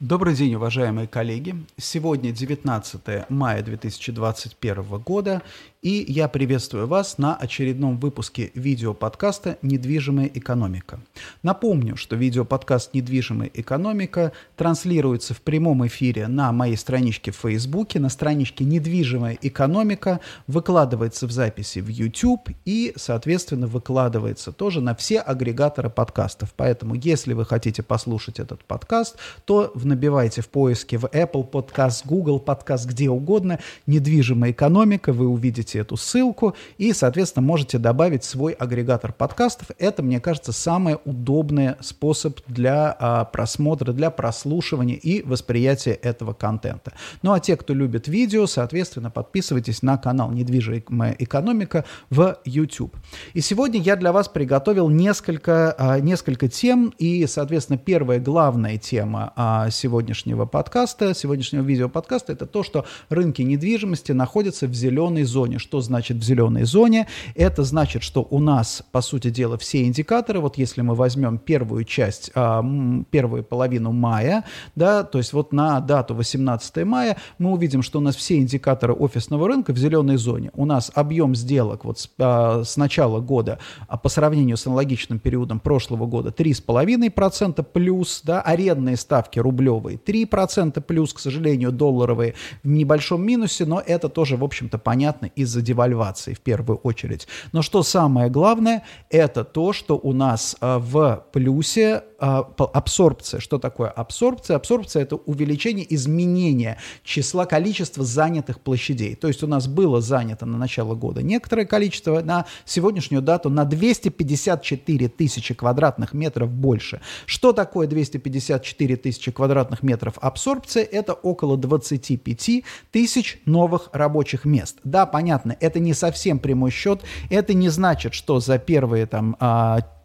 Добрый день, уважаемые коллеги. Сегодня 19 мая 2021 года, и я приветствую вас на очередном выпуске видеоподкаста «Недвижимая экономика». Напомню, что видеоподкаст «Недвижимая экономика» транслируется в прямом эфире на моей страничке в Фейсбуке, на страничке «Недвижимая экономика», выкладывается в записи в YouTube и, соответственно, выкладывается тоже на все агрегаторы подкастов. Поэтому, если вы хотите послушать этот подкаст, то набивайте в поиске в Apple Podcast, Google Podcast, где угодно «Недвижимая экономика», вы увидите находите эту ссылку и, соответственно, можете добавить свой агрегатор подкастов. Это, мне кажется, самый удобный способ для а, просмотра, для прослушивания и восприятия этого контента. Ну а те, кто любит видео, соответственно, подписывайтесь на канал «Недвижимая экономика» в YouTube. И сегодня я для вас приготовил несколько, а, несколько тем, и, соответственно, первая главная тема а, сегодняшнего подкаста, сегодняшнего видеоподкаста, это то, что рынки недвижимости находятся в зеленой зоне зоне. Что значит в зеленой зоне? Это значит, что у нас, по сути дела, все индикаторы, вот если мы возьмем первую часть, а, первую половину мая, да, то есть вот на дату 18 мая, мы увидим, что у нас все индикаторы офисного рынка в зеленой зоне. У нас объем сделок вот с, а, с начала года а по сравнению с аналогичным периодом прошлого года 3,5% плюс, да, арендные ставки рублевые 3% плюс, к сожалению, долларовые в небольшом минусе, но это тоже, в общем-то, понятно из из-за девальвации в первую очередь. Но что самое главное, это то, что у нас а, в плюсе а, абсорбция. Что такое абсорбция? Абсорбция – это увеличение, изменения числа, количества занятых площадей. То есть у нас было занято на начало года некоторое количество, на сегодняшнюю дату на 254 тысячи квадратных метров больше. Что такое 254 тысячи квадратных метров абсорбция? Это около 25 тысяч новых рабочих мест. Да, понятно, понятно, это не совсем прямой счет, это не значит, что за первые там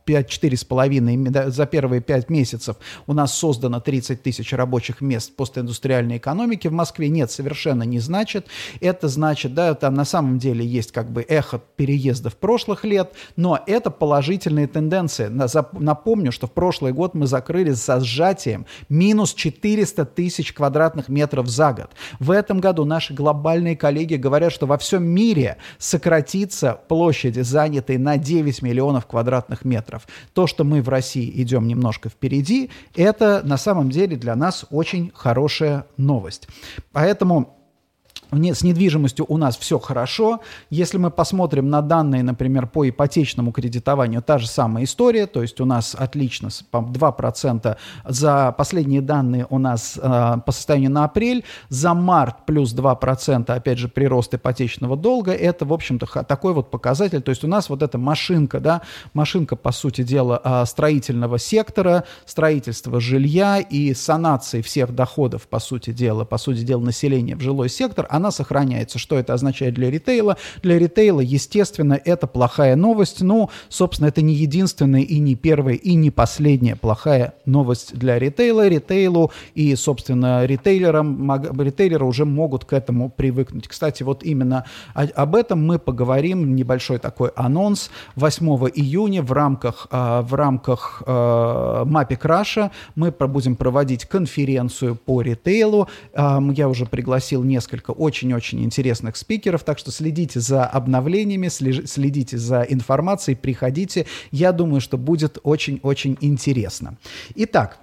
а, 5-4,5 за первые 5 месяцев у нас создано 30 тысяч рабочих мест постиндустриальной экономики в Москве. Нет, совершенно не значит. Это значит, да, там на самом деле есть как бы эхо переездов прошлых лет, но это положительные тенденции. Напомню, что в прошлый год мы закрыли со сжатием минус 400 тысяч квадратных метров за год. В этом году наши глобальные коллеги говорят, что во всем мире сократится площади, занятые на 9 миллионов квадратных метров метров. То, что мы в России идем немножко впереди, это на самом деле для нас очень хорошая новость. Поэтому с недвижимостью у нас все хорошо. Если мы посмотрим на данные, например, по ипотечному кредитованию, та же самая история, то есть у нас отлично, 2% за последние данные у нас э, по состоянию на апрель, за март плюс 2%, опять же, прирост ипотечного долга, это, в общем-то, такой вот показатель, то есть у нас вот эта машинка, да, машинка, по сути дела, э, строительного сектора, строительства жилья и санации всех доходов, по сути дела, по сути дела, населения в жилой сектор, она она сохраняется. Что это означает для ритейла? Для ритейла, естественно, это плохая новость. Ну, собственно, это не единственная и не первая и не последняя плохая новость для ритейла. Ритейлу и, собственно, ритейлерам, ритейлеры уже могут к этому привыкнуть. Кстати, вот именно об этом мы поговорим, небольшой такой анонс. 8 июня в рамках, а, в рамках Мапи Краша мы будем проводить конференцию по ритейлу. Я уже пригласил несколько очень очень-очень интересных спикеров, так что следите за обновлениями, следите за информацией, приходите. Я думаю, что будет очень-очень интересно. Итак,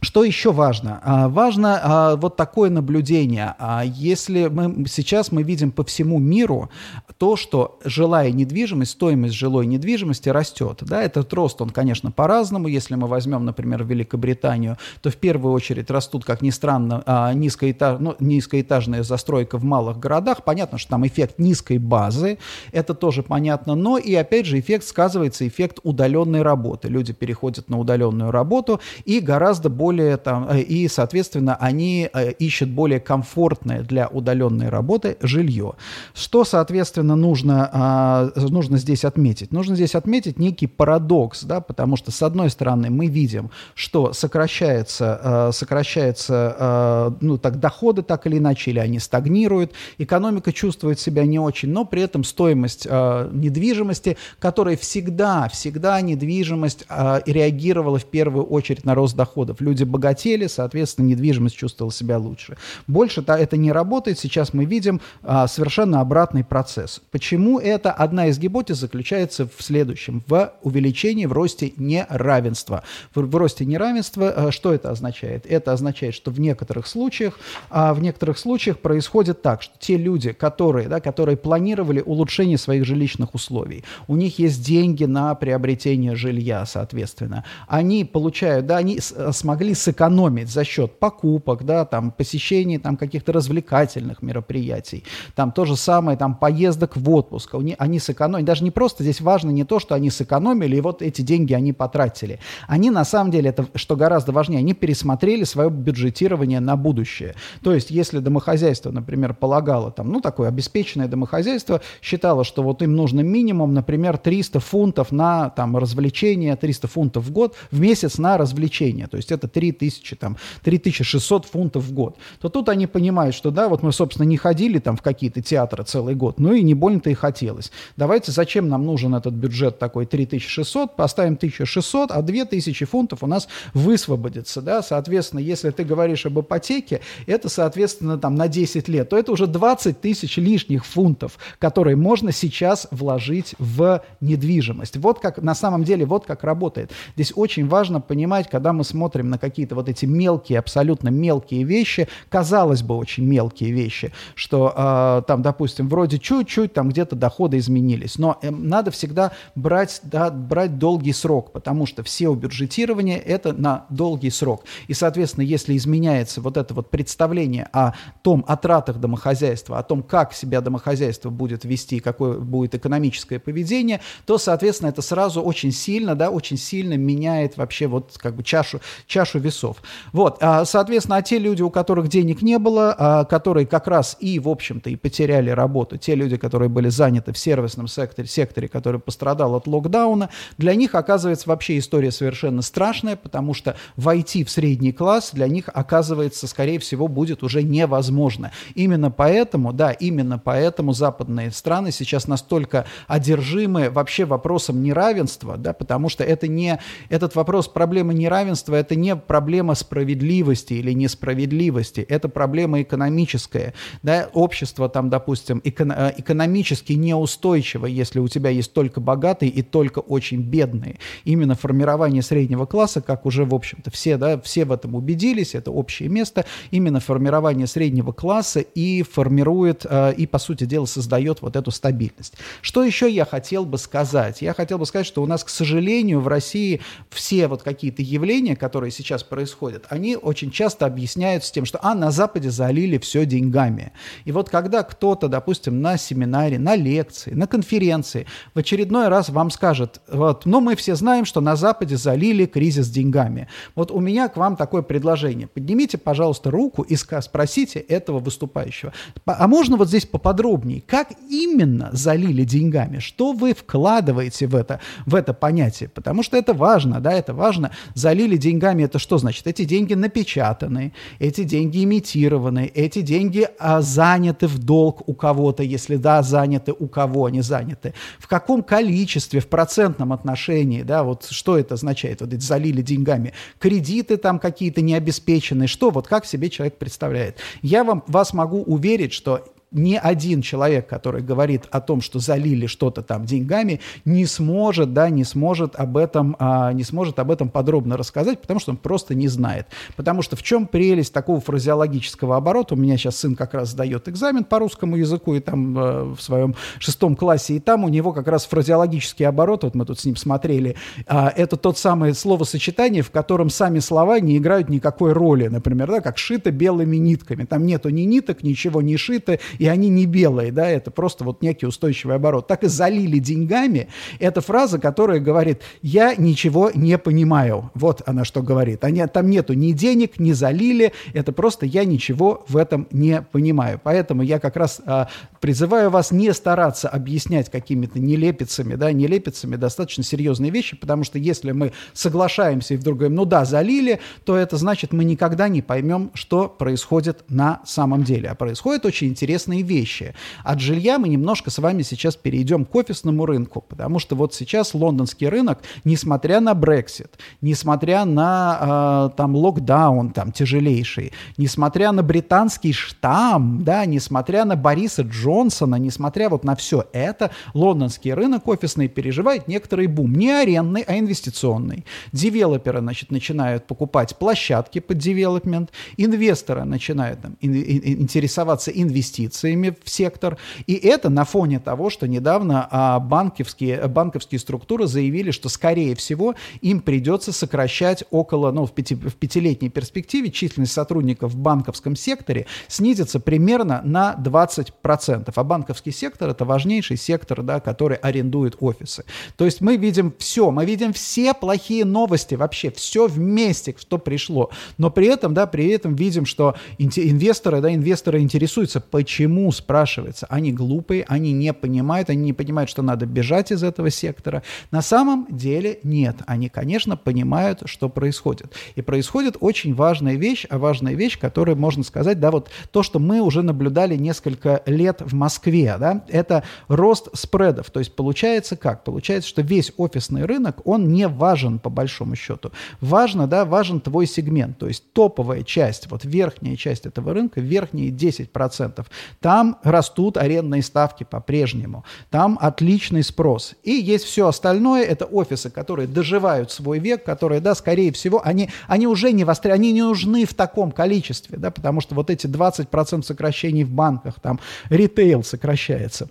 что еще важно? А, важно а, вот такое наблюдение. А, если мы сейчас мы видим по всему миру то, что жилая недвижимость, стоимость жилой недвижимости растет. Да, этот рост, он, конечно, по-разному. Если мы возьмем, например, Великобританию, то в первую очередь растут, как ни странно, низкоэтаж, ну, низкоэтажная застройка в малых городах. Понятно, что там эффект низкой базы, это тоже понятно. Но и, опять же, эффект сказывается, эффект удаленной работы. Люди переходят на удаленную работу и гораздо более более там, э, и, соответственно, они э, ищут более комфортное для удаленной работы жилье. Что, соответственно, нужно, а, нужно здесь отметить? Нужно здесь отметить некий парадокс, да, потому что, с одной стороны, мы видим, что сокращается, э, сокращается ну, так, доходы так или иначе, или они стагнируют, экономика чувствует себя не очень, но при этом стоимость недвижимости, которая всегда, всегда недвижимость реагировала в первую очередь на рост доходов. Люди люди богатели, соответственно, недвижимость чувствовала себя лучше. Больше -то это не работает. Сейчас мы видим а, совершенно обратный процесс. Почему это? Одна из гипотез заключается в следующем. В увеличении, в росте неравенства. В, в росте неравенства а, что это означает? Это означает, что в некоторых случаях, а, в некоторых случаях происходит так, что те люди, которые, да, которые планировали улучшение своих жилищных условий, у них есть деньги на приобретение жилья, соответственно, они получают, да, они смогли сэкономить за счет покупок, да, там, посещений там каких-то развлекательных мероприятий, там то же самое, там, поездок в отпуск, они, они сэкономили, даже не просто здесь важно не то, что они сэкономили, и вот эти деньги они потратили. Они, на самом деле, это, что гораздо важнее, они пересмотрели свое бюджетирование на будущее. То есть, если домохозяйство, например, полагало, там, ну, такое обеспеченное домохозяйство, считало, что вот им нужно минимум, например, 300 фунтов на, там, развлечения, 300 фунтов в год, в месяц на развлечения, то есть это 3000, там, 3600 фунтов в год, то тут они понимают, что да, вот мы, собственно, не ходили там в какие-то театры целый год, ну и не больно-то и хотелось. Давайте, зачем нам нужен этот бюджет такой 3600, поставим 1600, а 2000 фунтов у нас высвободится, да, соответственно, если ты говоришь об ипотеке, это, соответственно, там на 10 лет, то это уже 20 тысяч лишних фунтов, которые можно сейчас вложить в недвижимость. Вот как, на самом деле, вот как работает. Здесь очень важно понимать, когда мы смотрим на какие-то вот эти мелкие, абсолютно мелкие вещи, казалось бы, очень мелкие вещи, что э, там, допустим, вроде чуть-чуть там где-то доходы изменились, но э, надо всегда брать, да, брать долгий срок, потому что все убюджетирование это на долгий срок. И, соответственно, если изменяется вот это вот представление о том, о тратах домохозяйства, о том, как себя домохозяйство будет вести, какое будет экономическое поведение, то, соответственно, это сразу очень сильно, да, очень сильно меняет вообще вот как бы чашу, чашу весов. Вот, а, соответственно, а те люди, у которых денег не было, а, которые как раз и, в общем-то, и потеряли работу, те люди, которые были заняты в сервисном секторе, секторе, который пострадал от локдауна, для них оказывается вообще история совершенно страшная, потому что войти в средний класс для них оказывается, скорее всего, будет уже невозможно. Именно поэтому, да, именно поэтому западные страны сейчас настолько одержимы вообще вопросом неравенства, да, потому что это не, этот вопрос проблемы неравенства, это не проблема справедливости или несправедливости, это проблема экономическая, да, общество там, допустим, эко- э, экономически неустойчиво, если у тебя есть только богатые и только очень бедные. Именно формирование среднего класса, как уже, в общем-то, все, да, все в этом убедились, это общее место, именно формирование среднего класса и формирует, э, и, по сути дела, создает вот эту стабильность. Что еще я хотел бы сказать? Я хотел бы сказать, что у нас, к сожалению, в России все вот какие-то явления, которые сейчас происходят, они очень часто объясняются тем, что, а, на Западе залили все деньгами. И вот когда кто-то, допустим, на семинаре, на лекции, на конференции в очередной раз вам скажет, вот, ну, мы все знаем, что на Западе залили кризис деньгами. Вот у меня к вам такое предложение. Поднимите, пожалуйста, руку и спросите этого выступающего. А можно вот здесь поподробнее, как именно залили деньгами? Что вы вкладываете в это, в это понятие? Потому что это важно, да, это важно. Залили деньгами, это что значит? Эти деньги напечатаны, эти деньги имитированы, эти деньги а, заняты в долг у кого-то, если да, заняты, у кого они заняты. В каком количестве, в процентном отношении, да, вот что это означает? Вот эти залили деньгами. Кредиты там какие-то необеспеченные, что вот как себе человек представляет? Я вам, вас могу уверить, что ни один человек, который говорит о том, что залили что-то там деньгами, не сможет, да, не сможет об этом, а, не сможет об этом подробно рассказать, потому что он просто не знает. Потому что в чем прелесть такого фразеологического оборота? У меня сейчас сын как раз сдает экзамен по русскому языку, и там э, в своем шестом классе, и там у него как раз фразеологический оборот, вот мы тут с ним смотрели, э, это тот самый словосочетание, в котором сами слова не играют никакой роли, например, да, как шито белыми нитками. Там нету ни ниток, ничего не шито, и они не белые, да, это просто вот некий устойчивый оборот. Так и залили деньгами. Это фраза, которая говорит, я ничего не понимаю. Вот она что говорит. Они, там нету ни денег, ни залили, это просто я ничего в этом не понимаю. Поэтому я как раз а, призываю вас не стараться объяснять какими-то нелепицами, да, нелепицами достаточно серьезные вещи, потому что если мы соглашаемся и вдруг говорим, ну да, залили, то это значит, мы никогда не поймем, что происходит на самом деле. А происходит очень интересно интересные вещи. От жилья мы немножко с вами сейчас перейдем к офисному рынку, потому что вот сейчас лондонский рынок, несмотря на Brexit, несмотря на э, там локдаун там тяжелейший, несмотря на британский штамм, да, несмотря на Бориса Джонсона, несмотря вот на все это, лондонский рынок офисный переживает некоторый бум. Не арендный, а инвестиционный. Девелоперы, значит, начинают покупать площадки под development, инвесторы начинают там, ин, ин, интересоваться инвестициями в сектор. И это на фоне того, что недавно а, банковские, банковские структуры заявили, что, скорее всего, им придется сокращать около, ну, в, пяти, в пятилетней перспективе численность сотрудников в банковском секторе снизится примерно на 20%. А банковский сектор – это важнейший сектор, да, который арендует офисы. То есть мы видим все, мы видим все плохие новости, вообще все вместе, что пришло. Но при этом, да, при этом видим, что инвесторы, да, инвесторы интересуются, почему, спрашивается. Они глупые, они не понимают, они не понимают, что надо бежать из этого сектора. На самом деле нет. Они, конечно, понимают, что происходит. И происходит очень важная вещь, а важная вещь, которая, можно сказать, да, вот то, что мы уже наблюдали несколько лет в Москве, да, это рост спредов. То есть получается как? Получается, что весь офисный рынок, он не важен по большому счету. Важно, да, важен твой сегмент. То есть топовая часть, вот верхняя часть этого рынка, верхние 10%, там растут арендные ставки по-прежнему. Там отличный спрос. И есть все остальное, это офисы, которые доживают свой век, которые, да, скорее всего, они, они уже не востребованы, они не нужны в таком количестве, да, потому что вот эти 20% сокращений в банках, там ритейл сокращается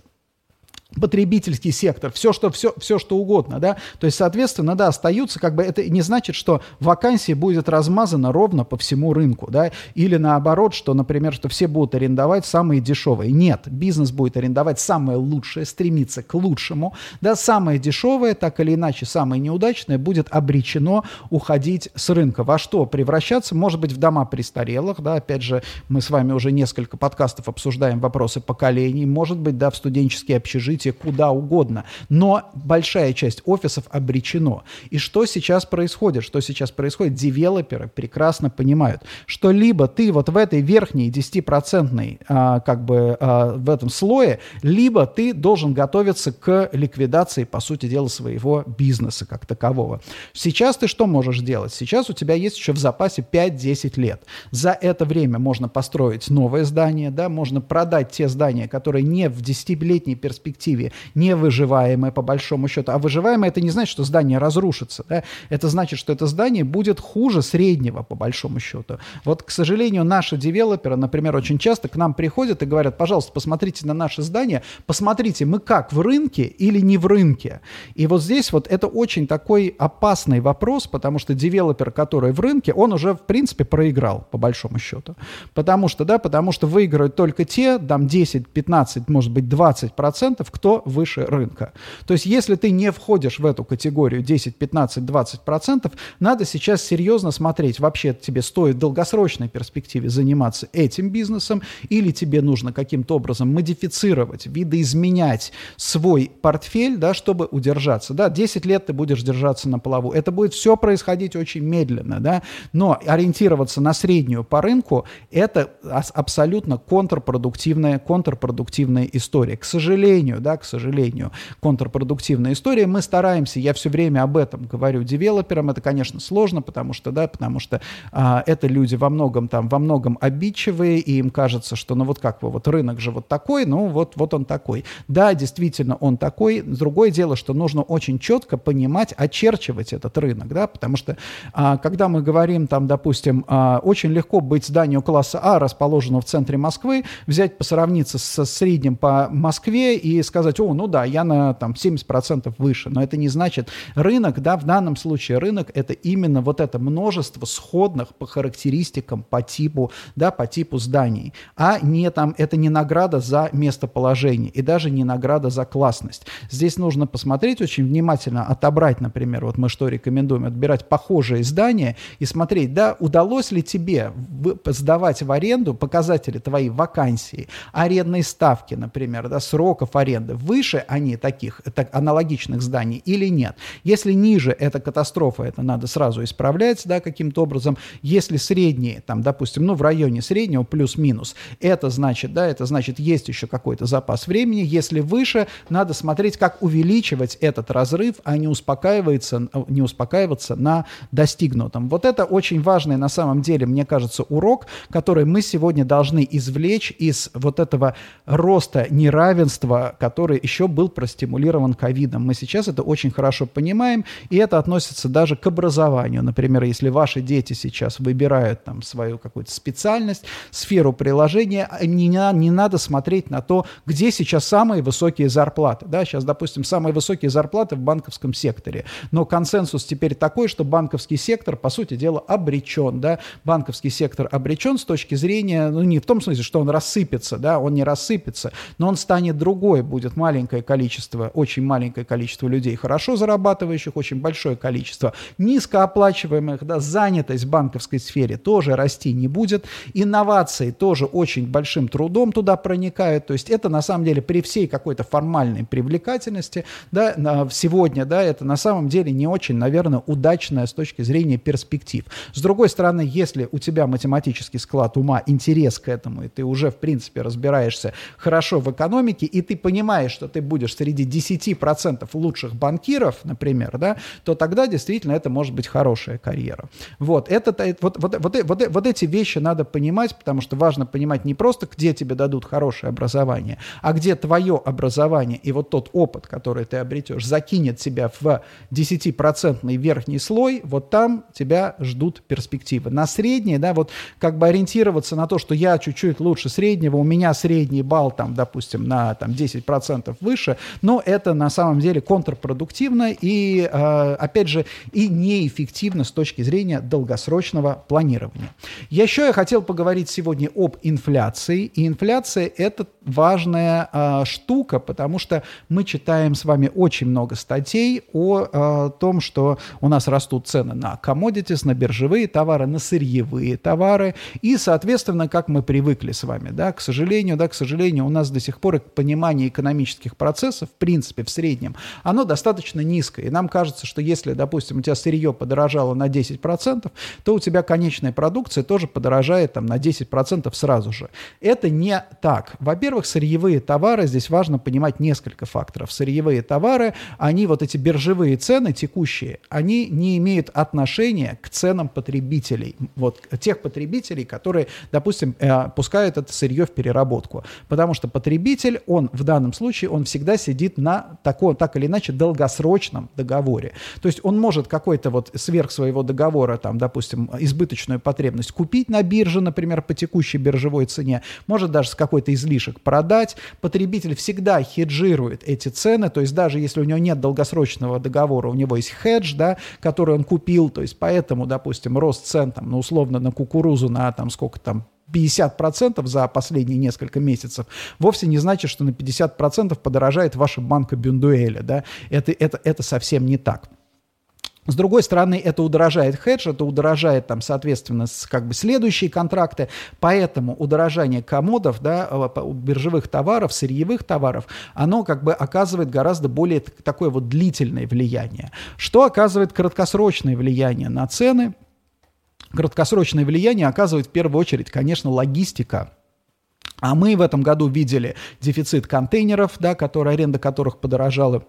потребительский сектор, все что, все, все что угодно, да, то есть, соответственно, да, остаются, как бы это не значит, что вакансии будет размазано ровно по всему рынку, да, или наоборот, что, например, что все будут арендовать самые дешевые. Нет, бизнес будет арендовать самое лучшее, стремиться к лучшему, да, самое дешевое, так или иначе, самое неудачное будет обречено уходить с рынка. Во что превращаться? Может быть, в дома престарелых, да, опять же, мы с вами уже несколько подкастов обсуждаем вопросы поколений, может быть, да, в студенческие общежития, общежитие, куда угодно. Но большая часть офисов обречено. И что сейчас происходит? Что сейчас происходит? Девелоперы прекрасно понимают, что либо ты вот в этой верхней 10% а, как бы а, в этом слое, либо ты должен готовиться к ликвидации, по сути дела, своего бизнеса как такового. Сейчас ты что можешь делать? Сейчас у тебя есть еще в запасе 5-10 лет. За это время можно построить новое здание, да, можно продать те здания, которые не в 10-летней перспективе перспективе невыживаемое по большому счету. А выживаемое это не значит, что здание разрушится. Да? Это значит, что это здание будет хуже среднего по большому счету. Вот, к сожалению, наши девелоперы, например, очень часто к нам приходят и говорят, пожалуйста, посмотрите на наше здание, посмотрите, мы как, в рынке или не в рынке? И вот здесь вот это очень такой опасный вопрос, потому что девелопер, который в рынке, он уже, в принципе, проиграл, по большому счету. Потому что, да, потому что выиграют только те, там 10, 15, может быть, 20 процентов, кто выше рынка. То есть если ты не входишь в эту категорию 10, 15, 20 процентов, надо сейчас серьезно смотреть, вообще тебе стоит в долгосрочной перспективе заниматься этим бизнесом или тебе нужно каким-то образом модифицировать, видоизменять свой портфель, да, чтобы удержаться. Да, 10 лет ты будешь держаться на плаву. Это будет все происходить очень медленно, да, но ориентироваться на среднюю по рынку – это абсолютно контрпродуктивная, контрпродуктивная история. К сожалению, да, к сожалению, контрпродуктивная история. Мы стараемся, я все время об этом говорю девелоперам, это, конечно, сложно, потому что, да, потому что а, это люди во многом там, во многом обидчивые, и им кажется, что, ну вот как вы, вот рынок же вот такой, ну вот, вот он такой. Да, действительно, он такой. Другое дело, что нужно очень четко понимать, очерчивать этот рынок, да, потому что а, когда мы говорим там, допустим, а, очень легко быть зданию класса А, расположенного в центре Москвы, взять, посравниться со средним по Москве и сказать, сказать, о, ну да, я на там 70% выше, но это не значит, рынок, да, в данном случае рынок это именно вот это множество сходных по характеристикам, по типу, да, по типу зданий, а не там, это не награда за местоположение и даже не награда за классность. Здесь нужно посмотреть очень внимательно, отобрать, например, вот мы что рекомендуем, отбирать похожие здания и смотреть, да, удалось ли тебе сдавать в аренду показатели твоей вакансии, арендной ставки, например, да, сроков аренды, дивиденды, выше они таких так, аналогичных зданий или нет. Если ниже, это катастрофа, это надо сразу исправлять, да, каким-то образом. Если средние, там, допустим, ну, в районе среднего плюс-минус, это значит, да, это значит, есть еще какой-то запас времени. Если выше, надо смотреть, как увеличивать этот разрыв, а не успокаиваться, не успокаиваться на достигнутом. Вот это очень важный на самом деле, мне кажется, урок, который мы сегодня должны извлечь из вот этого роста неравенства, который еще был простимулирован ковидом. Мы сейчас это очень хорошо понимаем, и это относится даже к образованию. Например, если ваши дети сейчас выбирают там свою какую-то специальность, сферу приложения, не, не надо смотреть на то, где сейчас самые высокие зарплаты. Да, сейчас, допустим, самые высокие зарплаты в банковском секторе. Но консенсус теперь такой, что банковский сектор, по сути дела, обречен. Да? Банковский сектор обречен с точки зрения, ну не в том смысле, что он рассыпется, да, он не рассыпется, но он станет другой, будет маленькое количество, очень маленькое количество людей, хорошо зарабатывающих, очень большое количество, низкооплачиваемых, да, занятость в банковской сфере тоже расти не будет, инновации тоже очень большим трудом туда проникают, то есть это на самом деле при всей какой-то формальной привлекательности, да, сегодня, да, это на самом деле не очень, наверное, удачная с точки зрения перспектив. С другой стороны, если у тебя математический склад ума, интерес к этому, и ты уже, в принципе, разбираешься хорошо в экономике, и ты понимаешь, что ты будешь среди 10% лучших банкиров, например, да, то тогда действительно это может быть хорошая карьера. Вот, это, вот, вот, вот, вот, вот эти вещи надо понимать, потому что важно понимать не просто, где тебе дадут хорошее образование, а где твое образование и вот тот опыт, который ты обретешь, закинет тебя в 10% верхний слой, вот там тебя ждут перспективы. На средние, да, вот как бы ориентироваться на то, что я чуть-чуть лучше среднего, у меня средний балл там, допустим, на там, 10% выше, но это на самом деле контрпродуктивно и, э, опять же, и неэффективно с точки зрения долгосрочного планирования. Еще я хотел поговорить сегодня об инфляции, и инфляция – это важная э, штука, потому что мы читаем с вами очень много статей о э, том, что у нас растут цены на commodities, на биржевые товары, на сырьевые товары, и, соответственно, как мы привыкли с вами, да, к сожалению, да, к сожалению, у нас до сих пор понимание экономических процессов, в принципе, в среднем, оно достаточно низкое, и нам кажется, что если, допустим, у тебя сырье подорожало на 10%, то у тебя конечная продукция тоже подорожает там на 10% сразу же. Это не так. Во-первых, сырьевые товары, здесь важно понимать несколько факторов. Сырьевые товары, они вот эти биржевые цены текущие, они не имеют отношения к ценам потребителей. Вот тех потребителей, которые, допустим, э, пускают это сырье в переработку. Потому что потребитель, он в данном случае, он всегда сидит на таком, так или иначе, долгосрочном договоре. То есть он может какой-то вот сверх своего договора, там, допустим, избыточную потребность купить на бирже, например, по текущей биржевой цене, может даже с какой-то излишек продать. Потребитель всегда хеджирует эти цены, то есть даже если у него нет долгосрочного договора, у него есть хедж, да, который он купил, то есть поэтому, допустим, рост цен там, ну, условно на кукурузу на там сколько там 50% за последние несколько месяцев, вовсе не значит, что на 50% подорожает ваша банка Бюндуэля. Да? Это, это, это совсем не так. С другой стороны, это удорожает хедж, это удорожает, там, соответственно, как бы следующие контракты, поэтому удорожание комодов, да, э, биржевых товаров, сырьевых товаров, оно как бы оказывает гораздо более такое вот длительное влияние. Что оказывает краткосрочное влияние на цены? Краткосрочное влияние оказывает в первую очередь, конечно, логистика. А мы в этом году видели дефицит контейнеров, да, которые, аренда которых подорожала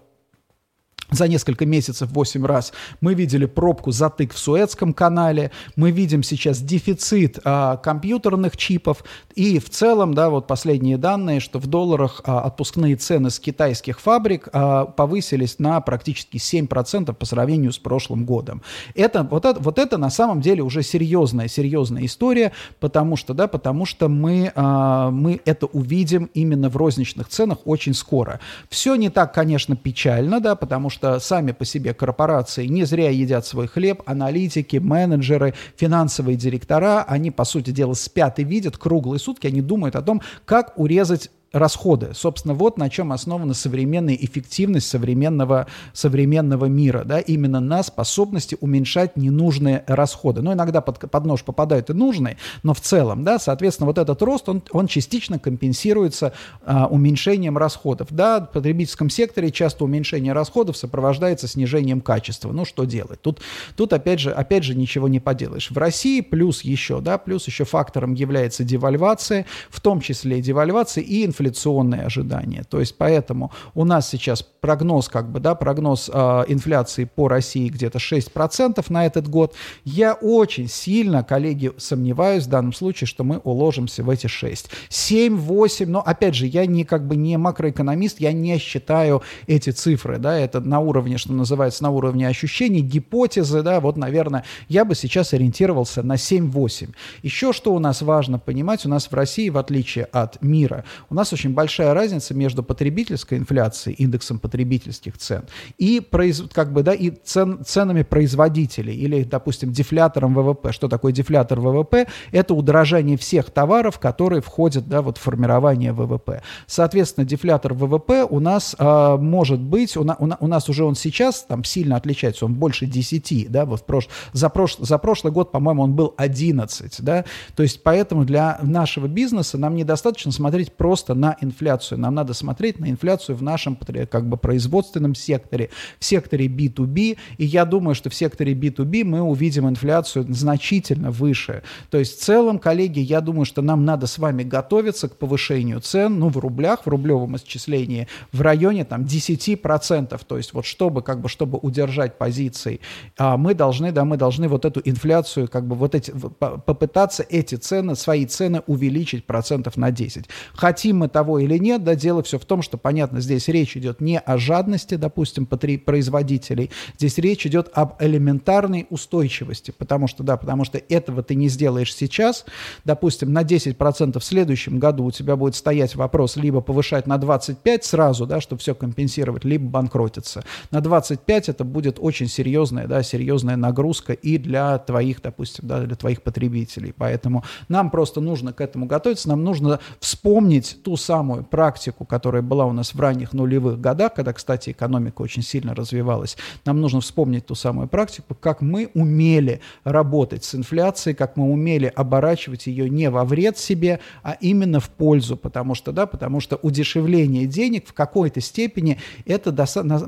за несколько месяцев 8 раз. Мы видели пробку затык в Суэцком канале, мы видим сейчас дефицит а, компьютерных чипов, и в целом, да, вот последние данные, что в долларах а, отпускные цены с китайских фабрик а, повысились на практически 7% по сравнению с прошлым годом. Это, вот, это, вот это на самом деле уже серьезная, серьезная история, потому что, да, потому что мы, а, мы это увидим именно в розничных ценах очень скоро. Все не так, конечно, печально, да, потому что что сами по себе корпорации не зря едят свой хлеб, аналитики, менеджеры, финансовые директора, они, по сути дела, спят и видят круглые сутки, они думают о том, как урезать расходы. Собственно, вот на чем основана современная эффективность современного, современного мира, да, именно на способности уменьшать ненужные расходы. Ну, иногда под, под нож попадают и нужные, но в целом, да, соответственно, вот этот рост, он, он частично компенсируется а, уменьшением расходов. Да, в потребительском секторе часто уменьшение расходов сопровождается снижением качества. Ну, что делать? Тут, тут опять, же, опять же ничего не поделаешь. В России плюс еще, да, плюс еще фактором является девальвация, в том числе девальвация и инфляционные ожидания. То есть поэтому у нас сейчас прогноз, как бы, да, прогноз э, инфляции по России где-то 6% на этот год. Я очень сильно, коллеги, сомневаюсь в данном случае, что мы уложимся в эти 6. 7, 8, но опять же, я не как бы не макроэкономист, я не считаю эти цифры, да, это на уровне, что называется, на уровне ощущений, гипотезы, да, вот, наверное, я бы сейчас ориентировался на 7-8. Еще что у нас важно понимать, у нас в России, в отличие от мира, у нас очень большая разница между потребительской инфляцией, индексом потребительских цен, и, произ, как бы, да, и цен, ценами производителей, или, допустим, дефлятором ВВП. Что такое дефлятор ВВП? Это удорожание всех товаров, которые входят да, вот, в формирование ВВП. Соответственно, дефлятор ВВП у нас э, может быть, у, на, у нас уже он сейчас там сильно отличается, он больше 10, да, вот прош, за, прош, за прошлый год, по-моему, он был 11, да, то есть поэтому для нашего бизнеса нам недостаточно смотреть просто на инфляцию, нам надо смотреть на инфляцию в нашем как бы производственном секторе, в секторе B2B, и я думаю, что в секторе B2B мы увидим инфляцию значительно выше. То есть в целом, коллеги, я думаю, что нам надо с вами готовиться к повышению цен, ну, в рублях, в рублевом исчислении, в районе там 10%, то есть вот чтобы, как бы, чтобы удержать позиции, а мы должны, да, мы должны вот эту инфляцию, как бы вот эти, попытаться эти цены, свои цены увеличить процентов на 10. Хотим мы того или нет, да, дело все в том, что, понятно, здесь речь идет не о жадности, допустим, производителей, здесь речь идет об элементарной устойчивости, потому что, да, потому что этого ты не сделаешь сейчас, допустим, на 10% в следующем году у тебя будет стоять вопрос либо повышать на 25 сразу, да, чтобы все компенсировать, либо банкротиться. На 25 это будет очень серьезная, да, серьезная нагрузка и для твоих, допустим, да, для твоих потребителей. Поэтому нам просто нужно к этому готовиться, нам нужно вспомнить ту самую практику, которая была у нас в ранних нулевых годах, когда, кстати, экономика очень сильно развивалась. Нам нужно вспомнить ту самую практику, как мы умели работать с инфляцией, как мы умели оборачивать ее не во вред себе, а именно в пользу, потому что, да, потому что удешевление денег в какой-то степени это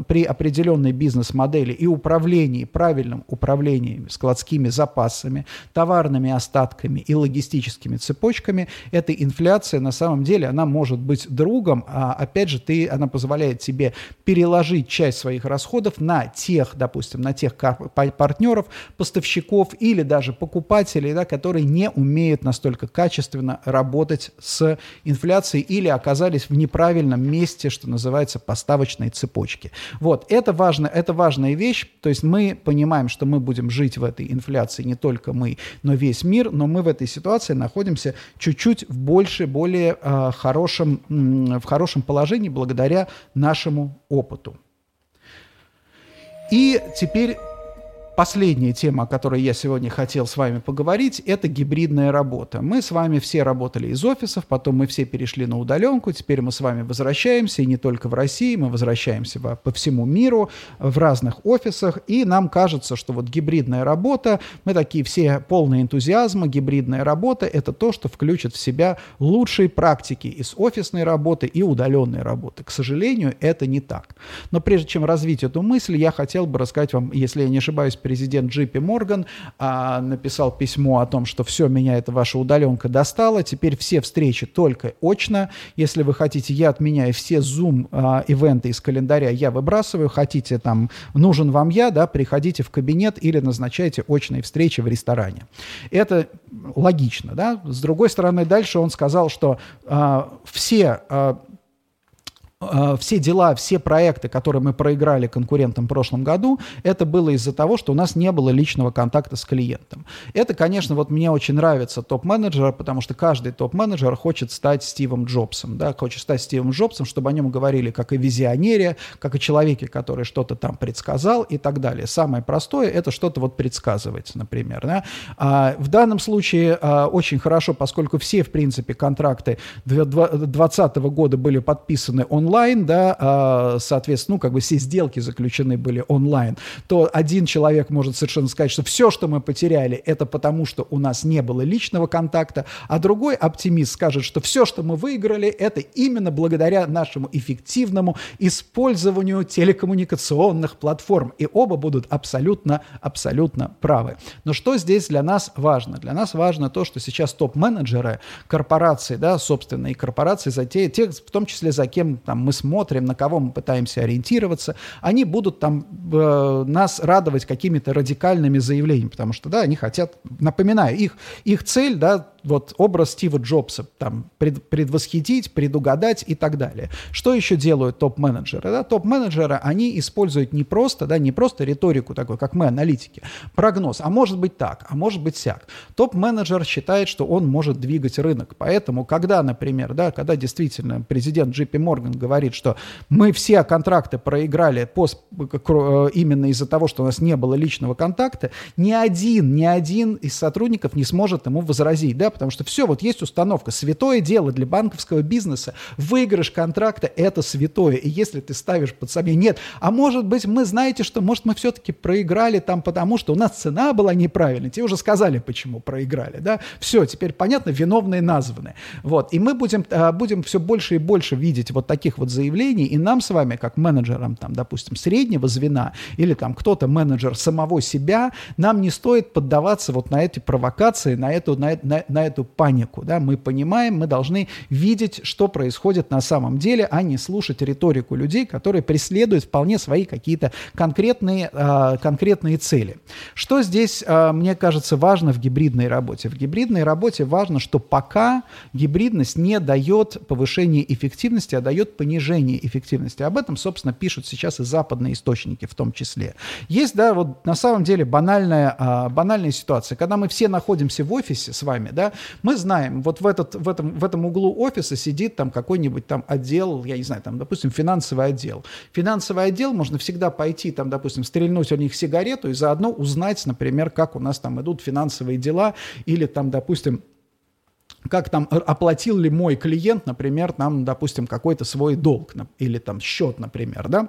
при определенной бизнес-модели и управлении, правильном управлении складскими запасами, товарными остатками и логистическими цепочками, эта инфляция на самом деле, она может быть другом, а опять же, ты, она позволяет тебе переложить часть своих расходов на тех, допустим, на тех партнеров, поставщиков или даже покупателей, да, которые не умеют настолько качественно работать с инфляцией или оказались в неправильном месте, что называется, поставочной цепочки. Вот, это, важно, это важная вещь, то есть мы понимаем, что мы будем жить в этой инфляции, не только мы, но весь мир, но мы в этой ситуации находимся чуть-чуть в больше, более э, хорошем, в хорошем положении благодаря нашему опыту. И теперь Последняя тема, о которой я сегодня хотел с вами поговорить, это гибридная работа. Мы с вами все работали из офисов, потом мы все перешли на удаленку, теперь мы с вами возвращаемся, и не только в России, мы возвращаемся по всему миру, в разных офисах, и нам кажется, что вот гибридная работа, мы такие все полные энтузиазма, гибридная работа – это то, что включит в себя лучшие практики из офисной работы и удаленной работы. К сожалению, это не так. Но прежде чем развить эту мысль, я хотел бы рассказать вам, если я не ошибаюсь, президент Джипи Морган а, написал письмо о том, что все, меня эта ваша удаленка достала, теперь все встречи только очно. Если вы хотите, я отменяю все Zoom-ивенты а, из календаря, я выбрасываю. Хотите, там, нужен вам я, да, приходите в кабинет или назначайте очные встречи в ресторане. Это логично, да. С другой стороны, дальше он сказал, что а, все а, все дела, все проекты, которые мы проиграли конкурентам в прошлом году, это было из-за того, что у нас не было личного контакта с клиентом. Это, конечно, вот мне очень нравится топ-менеджер, потому что каждый топ-менеджер хочет стать Стивом Джобсом, да, хочет стать Стивом Джобсом, чтобы о нем говорили как о визионере, как о человеке, который что-то там предсказал и так далее. Самое простое – это что-то вот предсказывать, например. Да. А в данном случае а, очень хорошо, поскольку все, в принципе, контракты 2020 года были подписаны онлайн, онлайн, да, а, соответственно, ну, как бы все сделки заключены были онлайн, то один человек может совершенно сказать, что все, что мы потеряли, это потому, что у нас не было личного контакта, а другой оптимист скажет, что все, что мы выиграли, это именно благодаря нашему эффективному использованию телекоммуникационных платформ. И оба будут абсолютно, абсолютно правы. Но что здесь для нас важно? Для нас важно то, что сейчас топ-менеджеры корпорации, да, собственные корпорации, за те, те, в том числе за кем там мы смотрим, на кого мы пытаемся ориентироваться, они будут там э, нас радовать какими-то радикальными заявлениями, потому что, да, они хотят, напоминаю, их, их цель, да, вот образ Стива Джобса там пред, предвосхитить, предугадать и так далее. Что еще делают топ-менеджеры? Да? Топ-менеджеры, они используют не просто, да, не просто риторику такой, как мы, аналитики, прогноз, а может быть так, а может быть сяк. Топ-менеджер считает, что он может двигать рынок, поэтому, когда, например, да, когда действительно президент JP Morgan говорит, что мы все контракты проиграли пост, э, именно из-за того, что у нас не было личного контакта, ни один, ни один из сотрудников не сможет ему возразить, да, потому что все, вот есть установка, святое дело для банковского бизнеса, выигрыш контракта – это святое, и если ты ставишь под сомнение, нет, а может быть, мы знаете, что, может, мы все-таки проиграли там потому, что у нас цена была неправильной, тебе уже сказали, почему проиграли, да, все, теперь понятно, виновные названы, вот, и мы будем, а, будем все больше и больше видеть вот таких вот заявлений, и нам с вами, как менеджерам, там, допустим, среднего звена, или там кто-то менеджер самого себя, нам не стоит поддаваться вот на эти провокации, на эту, на, на, на эту панику. Да? Мы понимаем, мы должны видеть, что происходит на самом деле, а не слушать риторику людей, которые преследуют вполне свои какие-то конкретные, э, конкретные цели. Что здесь, э, мне кажется, важно в гибридной работе? В гибридной работе важно, что пока гибридность не дает повышения эффективности, а дает понижение эффективности. Об этом, собственно, пишут сейчас и западные источники в том числе. Есть, да, вот на самом деле банальная, э, банальная ситуация, когда мы все находимся в офисе с вами, да, мы знаем, вот в, этот, в, этом, в этом углу офиса сидит там какой-нибудь там отдел, я не знаю, там, допустим, финансовый отдел. Финансовый отдел можно всегда пойти, там, допустим, стрельнуть у них сигарету и заодно узнать, например, как у нас там идут финансовые дела или там, допустим, как там, оплатил ли мой клиент, например, там, допустим, какой-то свой долг или там счет, например, да,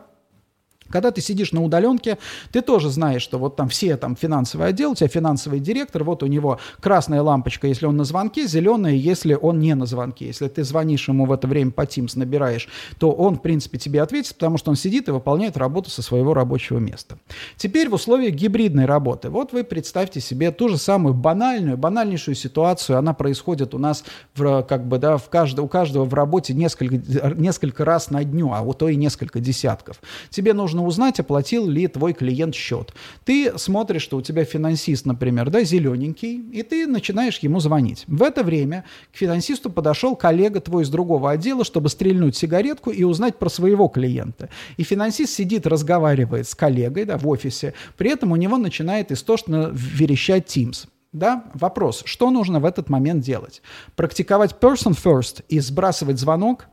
когда ты сидишь на удаленке, ты тоже знаешь, что вот там все там финансовый отдел, у тебя финансовый директор, вот у него красная лампочка, если он на звонке, зеленая, если он не на звонке. Если ты звонишь ему в это время по Teams, набираешь, то он, в принципе, тебе ответит, потому что он сидит и выполняет работу со своего рабочего места. Теперь в условиях гибридной работы. Вот вы представьте себе ту же самую банальную, банальнейшую ситуацию. Она происходит у нас в, как бы, да, в каждого, у каждого в работе несколько, несколько раз на дню, а вот то и несколько десятков. Тебе нужно нужно узнать, оплатил ли твой клиент счет. Ты смотришь, что у тебя финансист, например, да, зелененький, и ты начинаешь ему звонить. В это время к финансисту подошел коллега твой из другого отдела, чтобы стрельнуть сигаретку и узнать про своего клиента. И финансист сидит, разговаривает с коллегой да, в офисе, при этом у него начинает истошно верещать Teams. Да? Вопрос, что нужно в этот момент делать? Практиковать person first и сбрасывать звонок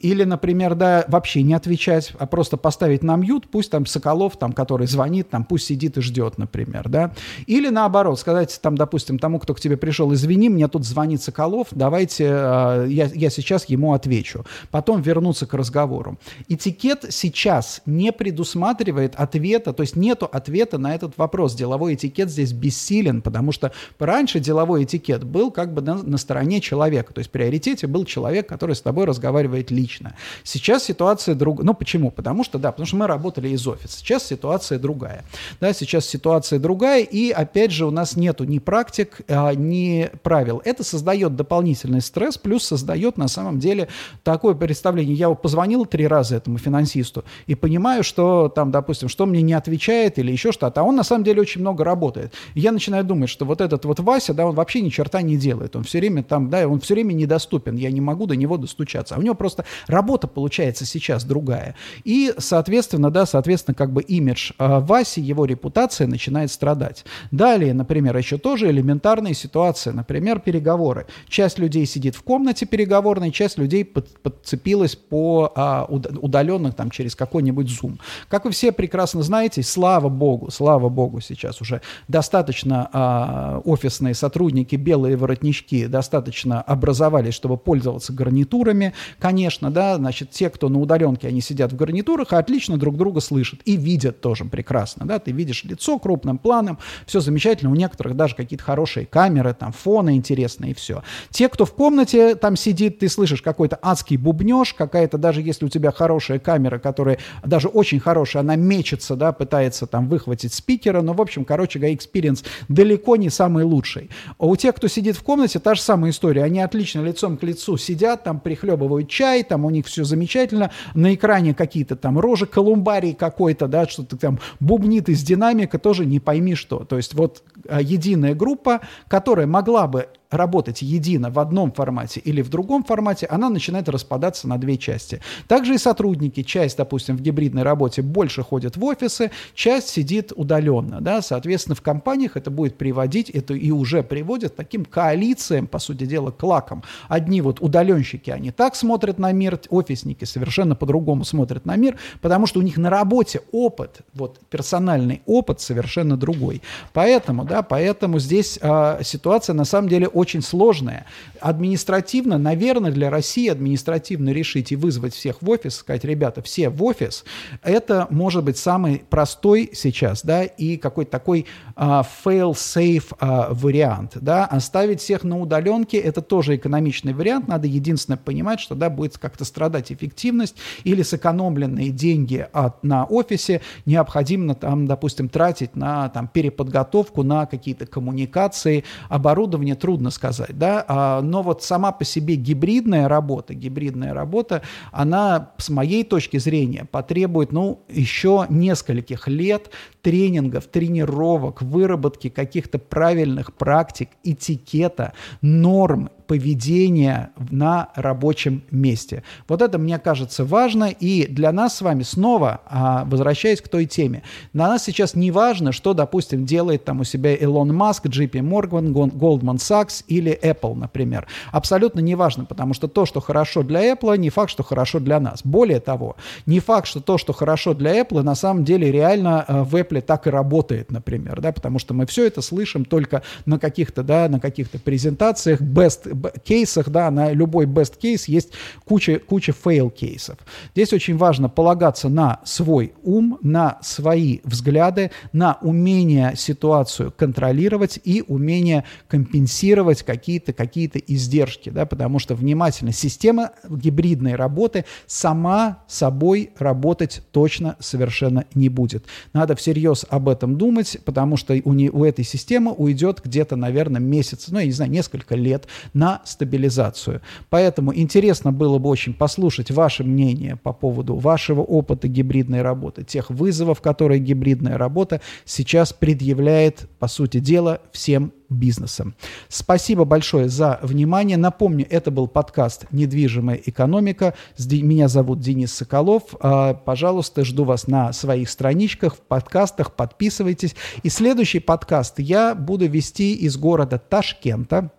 или, например, да, вообще не отвечать, а просто поставить на мьют, пусть там Соколов, там, который звонит, там, пусть сидит и ждет, например, да. Или наоборот, сказать там, допустим, тому, кто к тебе пришел, извини, мне тут звонит Соколов, давайте э, я, я сейчас ему отвечу. Потом вернуться к разговору. Этикет сейчас не предусматривает ответа, то есть нету ответа на этот вопрос. Деловой этикет здесь бессилен, потому что раньше деловой этикет был как бы на, на стороне человека, то есть в приоритете был человек, который с тобой разговаривает лично лично. Сейчас ситуация другая. Ну, почему? Потому что, да, потому что мы работали из офиса. Сейчас ситуация другая. Да, сейчас ситуация другая, и, опять же, у нас нету ни практик, а, ни правил. Это создает дополнительный стресс, плюс создает, на самом деле, такое представление. Я позвонил три раза этому финансисту и понимаю, что там, допустим, что мне не отвечает или еще что-то, а он, на самом деле, очень много работает. И я начинаю думать, что вот этот вот Вася, да, он вообще ни черта не делает. Он все время там, да, он все время недоступен. Я не могу до него достучаться. А у него просто Работа получается сейчас другая. И, соответственно, да, соответственно, как бы имидж э, Васи, его репутация начинает страдать. Далее, например, еще тоже элементарные ситуации, например, переговоры. Часть людей сидит в комнате переговорной, часть людей под, подцепилась по а, удаленных там через какой-нибудь Zoom. Как вы все прекрасно знаете, слава богу, слава богу, сейчас уже достаточно а, офисные сотрудники, белые воротнички, достаточно образовались, чтобы пользоваться гарнитурами, конечно, да, значит, те, кто на удаленке, они сидят в гарнитурах, а отлично друг друга слышат и видят тоже прекрасно, да, ты видишь лицо крупным планом, все замечательно, у некоторых даже какие-то хорошие камеры, там, фоны интересные и все. Те, кто в комнате там сидит, ты слышишь какой-то адский бубнеж, какая-то, даже если у тебя хорошая камера, которая даже очень хорошая, она мечется, да, пытается там выхватить спикера, но, в общем, короче experience далеко не самый лучший. А у тех, кто сидит в комнате, та же самая история. Они отлично лицом к лицу сидят, там прихлебывают чай, там у них все замечательно, на экране какие-то там рожи колумбарий какой-то, да, что-то там бубнит из динамика, тоже не пойми что. То есть вот а, единая группа, которая могла бы работать едино в одном формате или в другом формате, она начинает распадаться на две части. Также и сотрудники, часть, допустим, в гибридной работе больше ходят в офисы, часть сидит удаленно. Да? Соответственно, в компаниях это будет приводить, это и уже приводит к таким коалициям, по сути дела, клакам. Одни вот удаленщики, они так смотрят на мир, офисники совершенно по-другому смотрят на мир, потому что у них на работе опыт, вот персональный опыт совершенно другой. Поэтому, да, поэтому здесь э, ситуация на самом деле очень сложная. Административно, наверное, для России административно решить и вызвать всех в офис, сказать, ребята, все в офис, это может быть самый простой сейчас, да, и какой-то такой uh, fail-safe uh, вариант, да, оставить всех на удаленке, это тоже экономичный вариант, надо единственное понимать, что, да, будет как-то страдать эффективность или сэкономленные деньги от, на офисе необходимо там, допустим, тратить на там переподготовку, на какие-то коммуникации, оборудование трудно трудно сказать, да, а, но вот сама по себе гибридная работа, гибридная работа, она, с моей точки зрения, потребует, ну, еще нескольких лет тренингов, тренировок, выработки каких-то правильных практик, этикета, норм, поведения на рабочем месте. Вот это, мне кажется, важно. И для нас с вами снова, а, возвращаясь к той теме, на нас сейчас не важно, что, допустим, делает там у себя Илон Маск, JP Morgan, Goldman Sachs или Apple, например. Абсолютно не важно, потому что то, что хорошо для Apple, не факт, что хорошо для нас. Более того, не факт, что то, что хорошо для Apple, на самом деле реально э, в Apple так и работает, например, да, потому что мы все это слышим только на каких-то, да, на каких-то презентациях, best, кейсах, да, на любой best case есть куча, куча fail кейсов. Здесь очень важно полагаться на свой ум, на свои взгляды, на умение ситуацию контролировать и умение компенсировать какие-то какие издержки, да, потому что внимательно система гибридной работы сама собой работать точно совершенно не будет. Надо всерьез об этом думать, потому что у, не, у этой системы уйдет где-то, наверное, месяц, ну, я не знаю, несколько лет на стабилизацию. Поэтому интересно было бы очень послушать ваше мнение по поводу вашего опыта гибридной работы, тех вызовов, которые гибридная работа сейчас предъявляет, по сути дела, всем бизнесом. Спасибо большое за внимание. Напомню, это был подкаст «Недвижимая экономика». Меня зовут Денис Соколов. А, пожалуйста, жду вас на своих страничках, в подкастах. Подписывайтесь. И следующий подкаст я буду вести из города Ташкента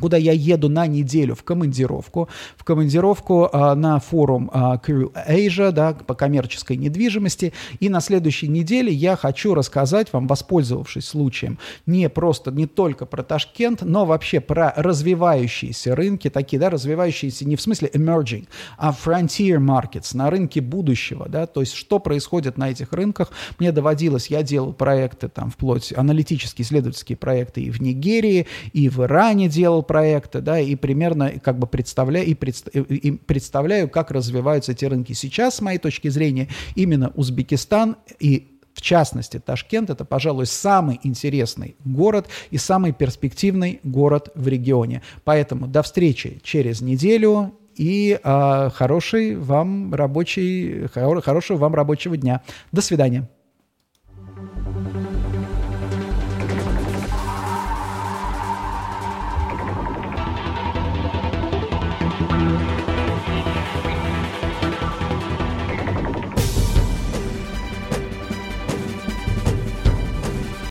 куда я еду на неделю в командировку, в командировку а, на форум а, Asia, да, по коммерческой недвижимости, и на следующей неделе я хочу рассказать вам, воспользовавшись случаем, не просто, не только про Ташкент, но вообще про развивающиеся рынки, такие, да, развивающиеся не в смысле emerging, а frontier markets, на рынке будущего, да, то есть что происходит на этих рынках. Мне доводилось, я делал проекты там вплоть, аналитические, исследовательские проекты и в Нигерии, и в Иране делал проекты, да, и примерно как бы представляю, и, и представляю, как развиваются эти рынки. Сейчас, с моей точки зрения, именно Узбекистан и в частности, Ташкент – это, пожалуй, самый интересный город и самый перспективный город в регионе. Поэтому до встречи через неделю и э, хороший вам рабочий, хорошего вам рабочего дня. До свидания.